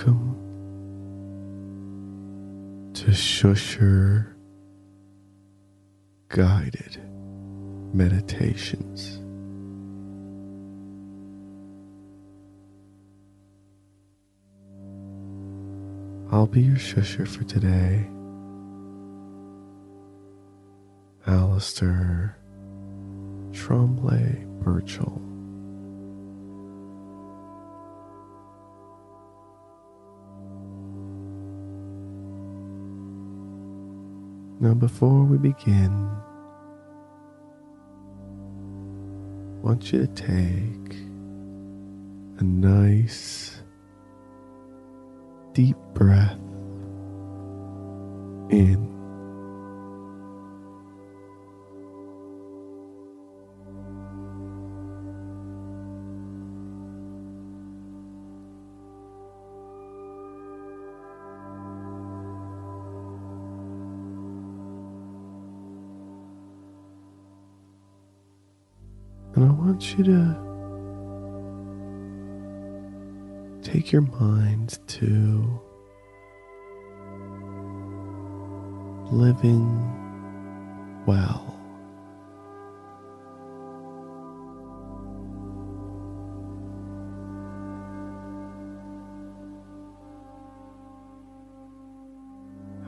Welcome to Shusher Guided Meditations. I'll be your shusher for today. Alistair Tremblay Birchall. Now, before we begin, I want you to take a nice deep breath in. And I want you to take your mind to living well.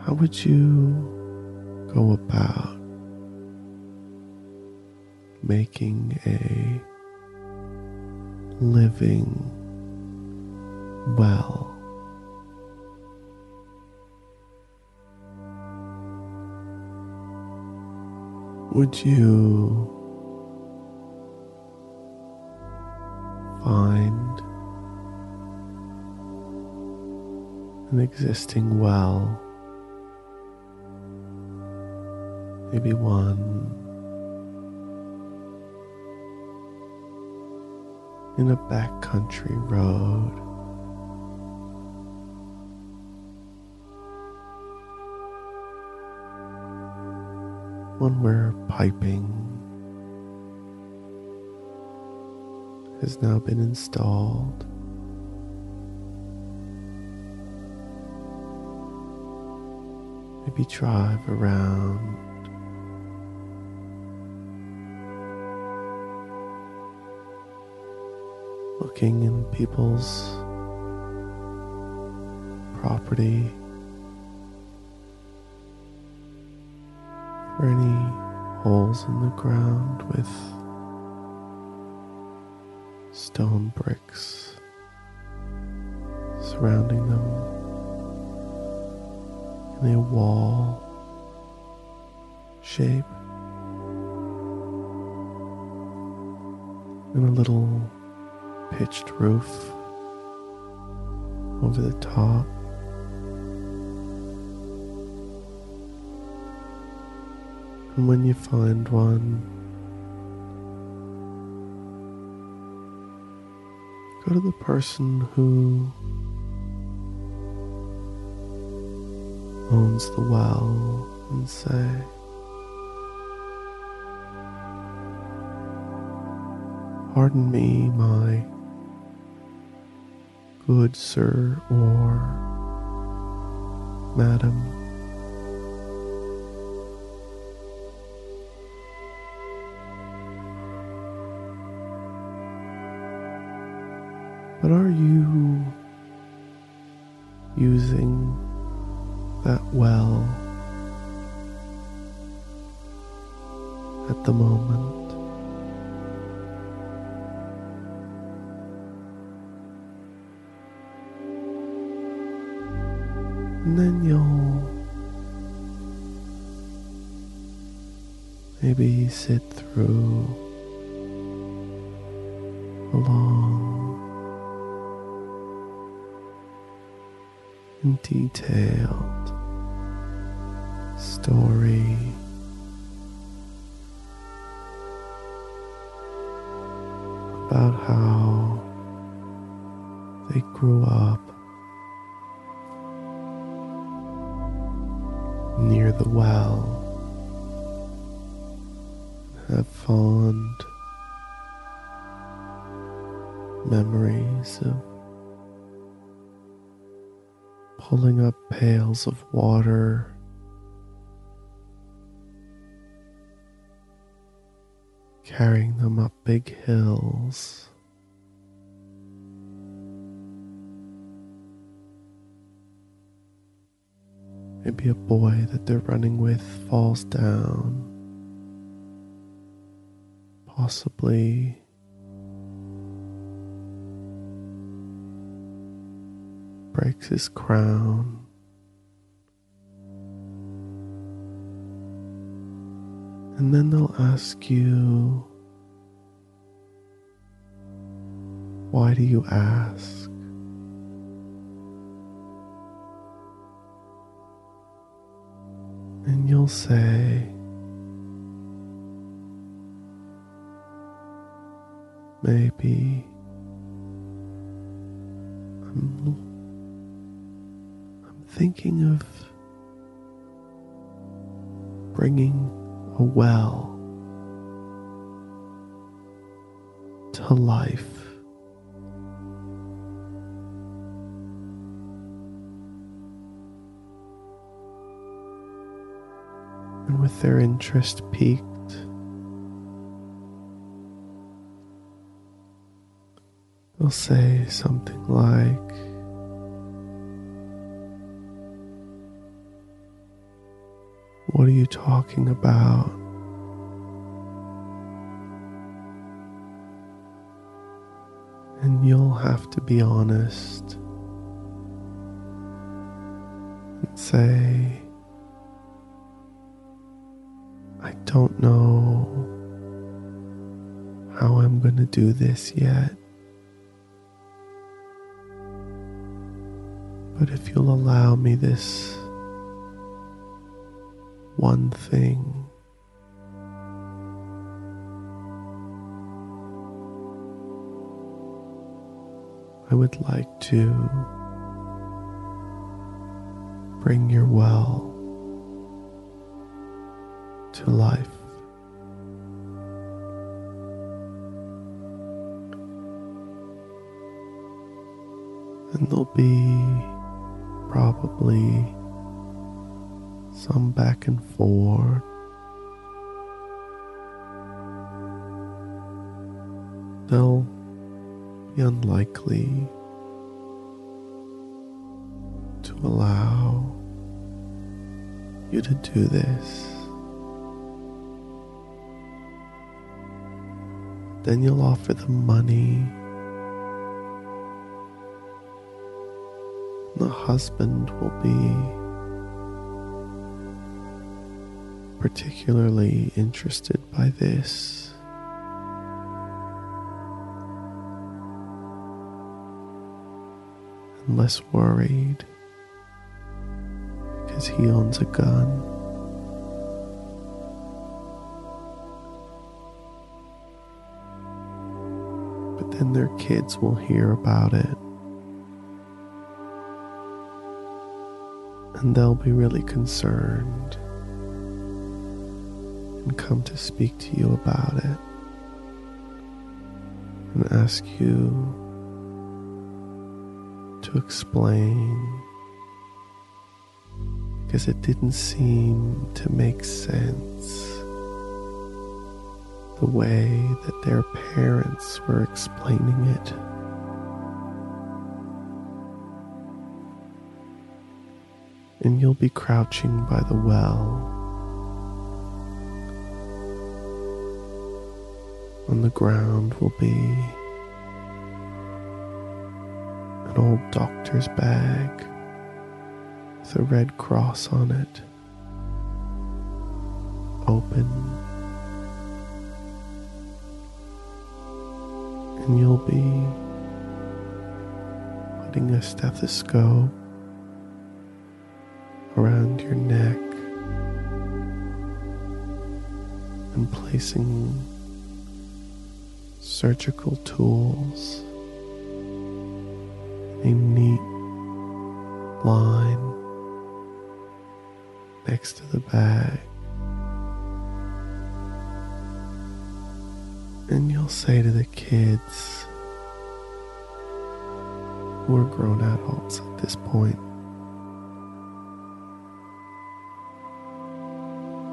How would you go about making a living well. Would you find an existing well? Maybe one in a backcountry road. One where piping has now been installed. Maybe drive around looking in people's property for any holes in the ground with stone bricks surrounding them in a wall shape and a little pitched roof over the top. And when you find one, go to the person who owns the well and say, Pardon me, my good sir or madam. But are you using that well at the moment? And then you'll maybe sit through a long and detailed story. About how they grew up have fond memories of pulling up pails of water. Carrying them up big hills. Maybe a boy that they're running with falls down. Possibly breaks his crown. And then they'll ask you, Why do you ask? And you'll say, Maybe I'm, I'm thinking of bringing a well to life. And with their interest piqued, say something like, What are you talking about? And you'll have to be honest and say, I don't know how I'm going to do this yet. You'll allow me this one thing, I would like to bring your well to life. And there'll be probably some back and forth. They'll be unlikely to allow you to do this. Then you'll offer them money. The husband will be particularly interested by this. And less worried because he owns a gun. But then their kids will hear about it. And they'll be really concerned and come to speak to you about it and ask you to explain because it didn't seem to make sense the way that their parents were explaining it. And you'll be crouching by the well On the ground will be an old doctor's bag with a red cross on it, open. And you'll be putting a stethoscope around your neck and placing surgical tools in a neat line next to the bag. And you'll say to the kids who are grown adults at this point,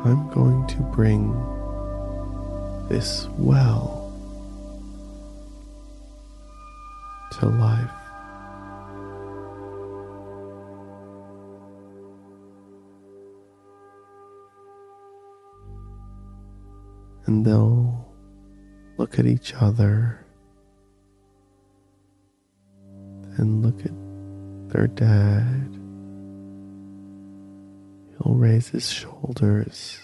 I'm going to bring this well to life. And they'll look at each other and look at their dad. He'll raise his shoulders.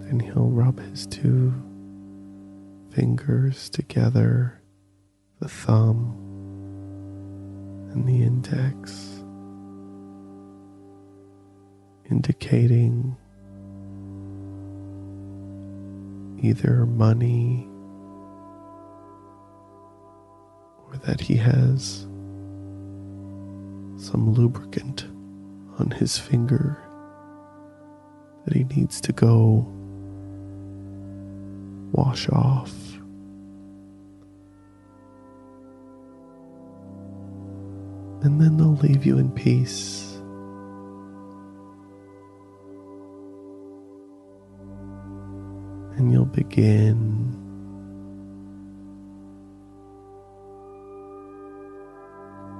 Then he'll rub his two fingers together, the thumb and the index, indicating either money or that he has some lubricant on his finger that he needs to go wash off. And then they'll leave you in peace. And you'll begin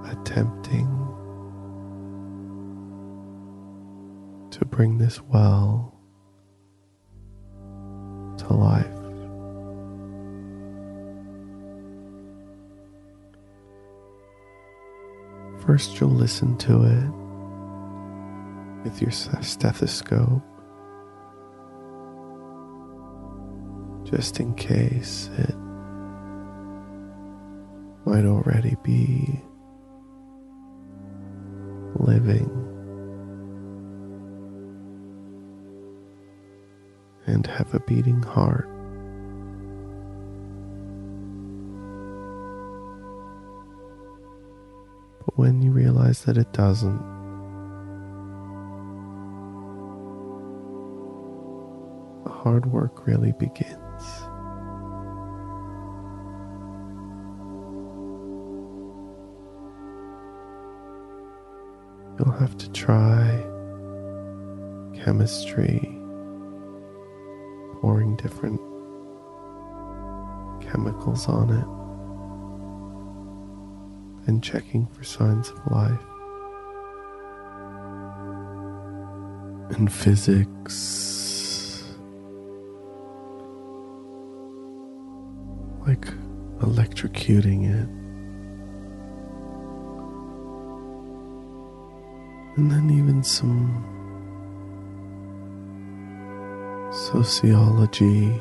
attempting bring this well to life. First, you'll listen to it with your stethoscope, just in case it might already be living. And have a beating heart. But when you realize that it doesn't, hard work really begins. You'll have to try chemistry different chemicals on it and checking for signs of life. And physics, like electrocuting it. And then even some sociology,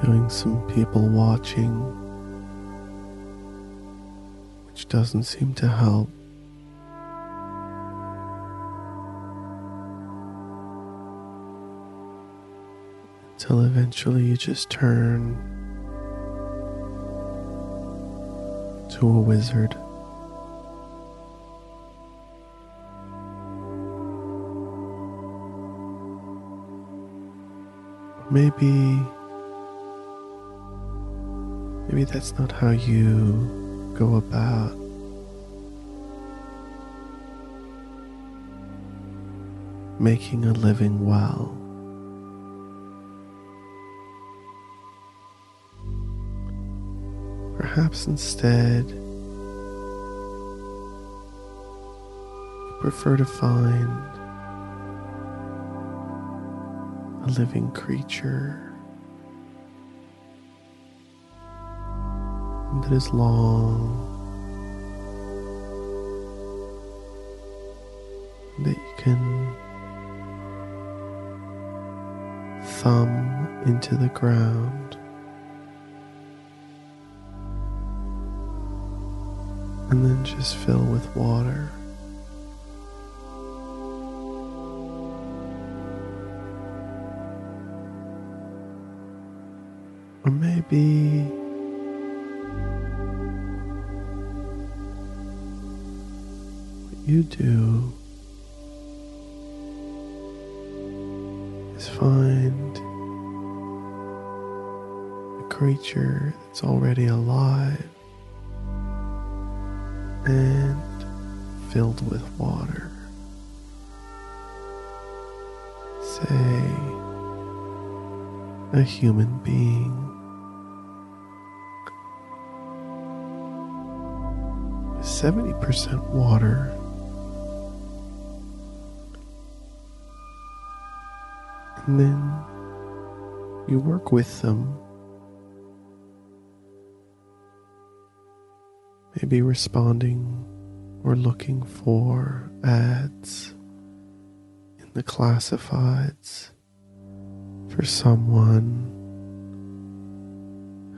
doing some people watching, which doesn't seem to help. Until eventually you just turn to a wizard. Maybe maybe that's not how you go about making a living well. Perhaps instead you prefer to find a living creature that is long, that you can thumb into the ground. And then just fill with water. Maybe what you do is find a creature that's already alive and filled with water. say, a human being. Seventy percent water. And then you work with them. Maybe responding or looking for ads in the classifieds for someone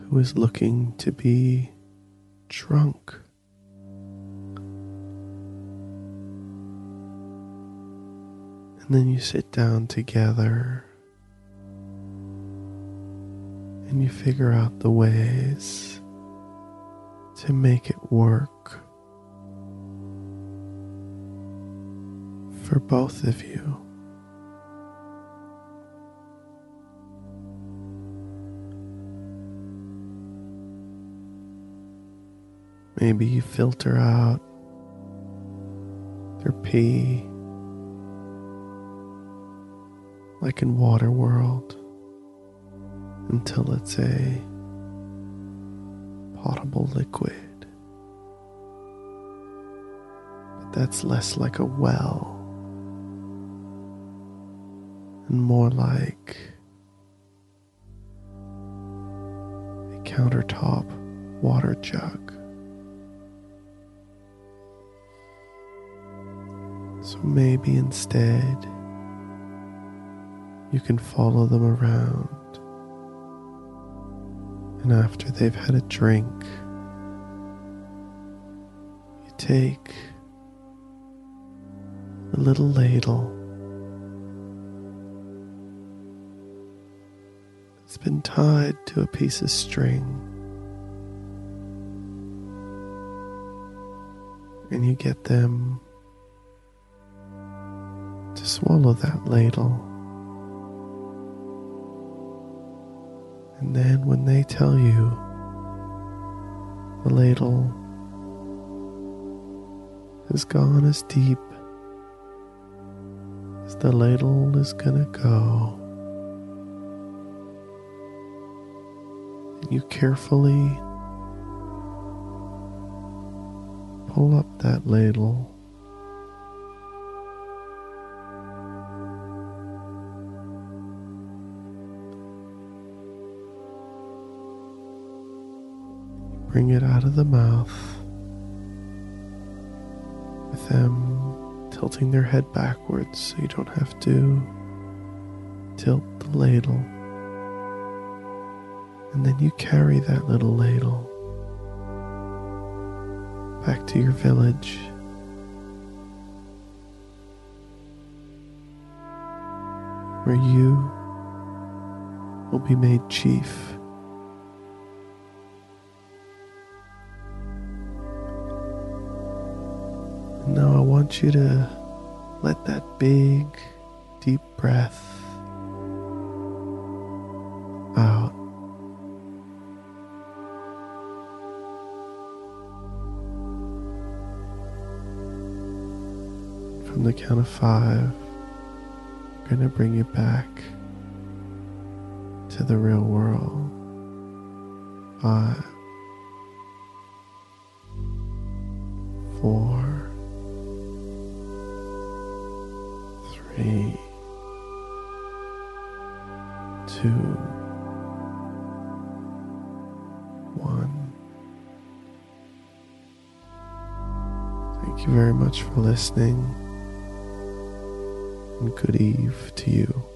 who is looking to be drunk. And then you sit down together and you figure out the ways to make it work for both of you. Maybe you filter out their pee like in Waterworld until it's a potable liquid. But that's less like a well and more like a countertop water jug. So maybe instead you can follow them around. And after they've had a drink, you take a little ladle that's been tied to a piece of string. And you get them to swallow that ladle. And then when they tell you the ladle has gone as deep as the ladle is gonna go, and you carefully pull up that ladle. Of the mouth with them tilting their head backwards so you don't have to tilt the ladle. And then you carry that little ladle back to your village. Where you will be made chief. Want you to let that big, deep breath out. From the count of five, I'm going to bring you back to the real world. Five, four, Thank you very much for listening, and good eve to you.